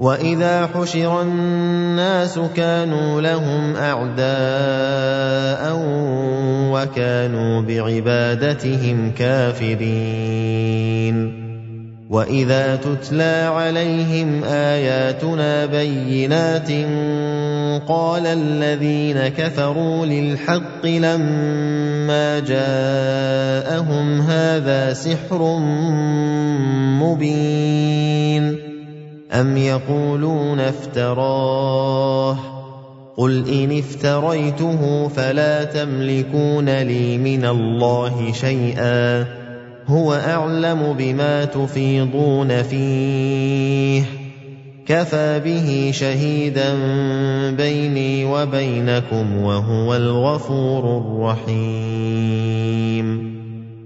واذا حشر الناس كانوا لهم اعداء وكانوا بعبادتهم كافرين واذا تتلى عليهم اياتنا بينات قال الذين كفروا للحق لما جاءهم هذا سحر مبين ام يقولون افتراه قل ان افتريته فلا تملكون لي من الله شيئا هو اعلم بما تفيضون فيه كفى به شهيدا بيني وبينكم وهو الغفور الرحيم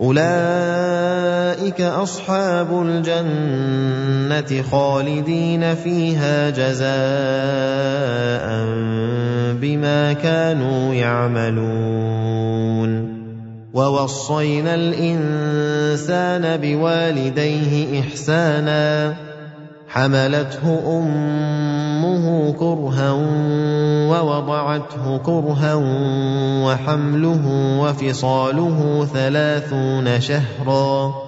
أولئك أصحاب الجنة خالدين فيها جزاء بما كانوا يعملون. ووصينا الإنسان بوالديه إحسانا حملته أمه كرها ووضعته كرها وحمله وفصاله ثلاثون شهرا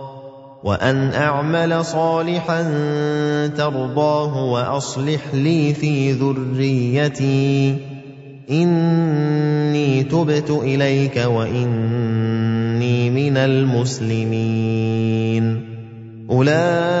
وأن أعمل صالحا ترضاه وأصلح لي في ذريتي. إني تبت إليك وإني من المسلمين. أولئك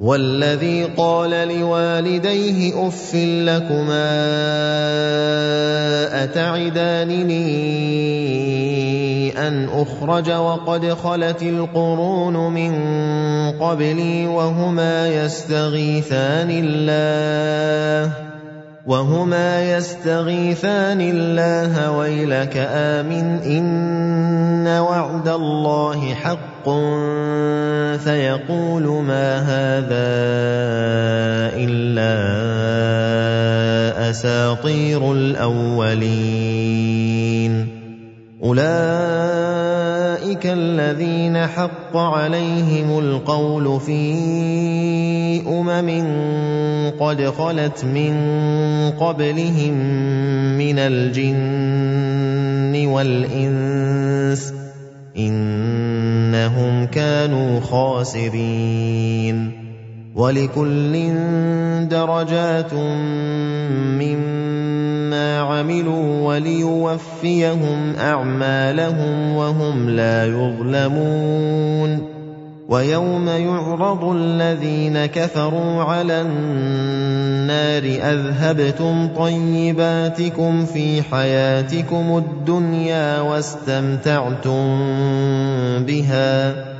والذي قال لوالديه اف لكما أتعدانني أن أخرج وقد خلت القرون من قبلي وهما يستغيثان الله وهما يستغيثان الله ويلك آمن إن وعد الله حق فيقول ما هذا إلا أساطير الأولين. أولئك الذين حق عليهم القول في أمم قد خلت من قبلهم من الجن والإنس كانوا خاسرين. ولكل درجات مما عملوا وليوفيهم أعمالهم وهم لا يظلمون. ويوم يعرض الذين كفروا على النار أذهبتم طيباتكم في حياتكم الدنيا واستمتعتم بها.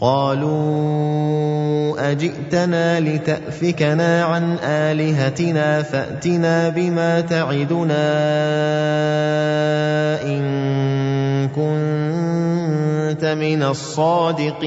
قالوا أجئتنا لتأفكنا عن آلهتنا فأتنا بما تعدنا إن كنت من الصادقين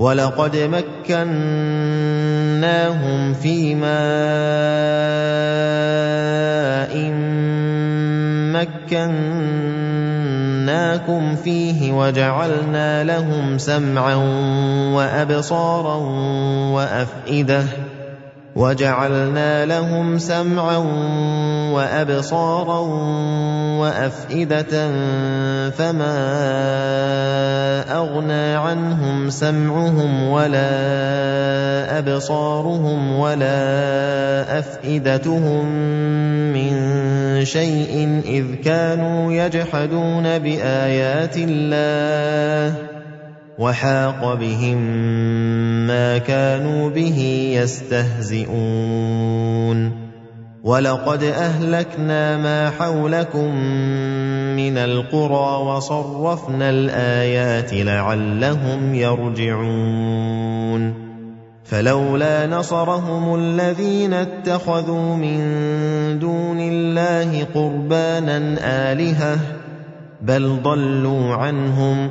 ولقد مكناهم في ماء مكناكم فيه وجعلنا لهم سمعا وأبصارا وأفئدة وجعلنا لهم سمعا وأبصارا وأفئدة فما أغنى عنهم سمعهم ولا أبصارهم ولا أفئدتهم من شيء إذ كانوا يجحدون بآيات الله وحاق بهم ما كانوا به يستهزئون. ولقد أهلكنا ما حولكم من القرى وصرفنا الآيات لعلهم يرجعون. فلولا نصرهم الذين اتخذوا من دون الله قربانا آلهة بل ضلوا عنهم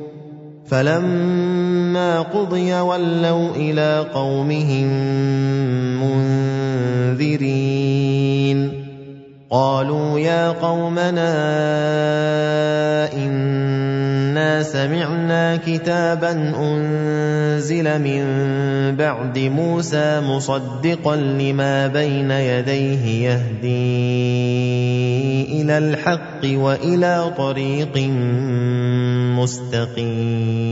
فلما قضي ولوا إلى قومهم منذرين. قالوا يا قومنا انا سمعنا كتابا انزل من بعد موسى مصدقا لما بين يديه يهدي إلى الحق والى طريق مستقيم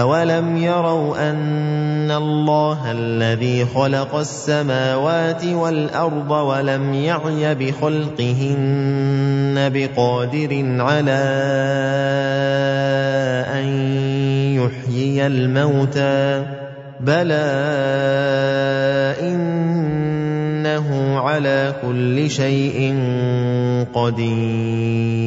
أَوَلَمْ يَرَوْا أَنَّ اللَّهَ الَّذِي خَلَقَ السَّمَاوَاتِ وَالْأَرْضَ وَلَمْ يَعْيَ بِخَلْقِهِنَّ بِقَادِرٍ عَلَىٰ أَن يُحْيِيَ الْمَوْتَىٰ ۚ بَلَىٰ إِنَّهُ عَلَىٰ كُلِّ شَيْءٍ قَدِيرٌ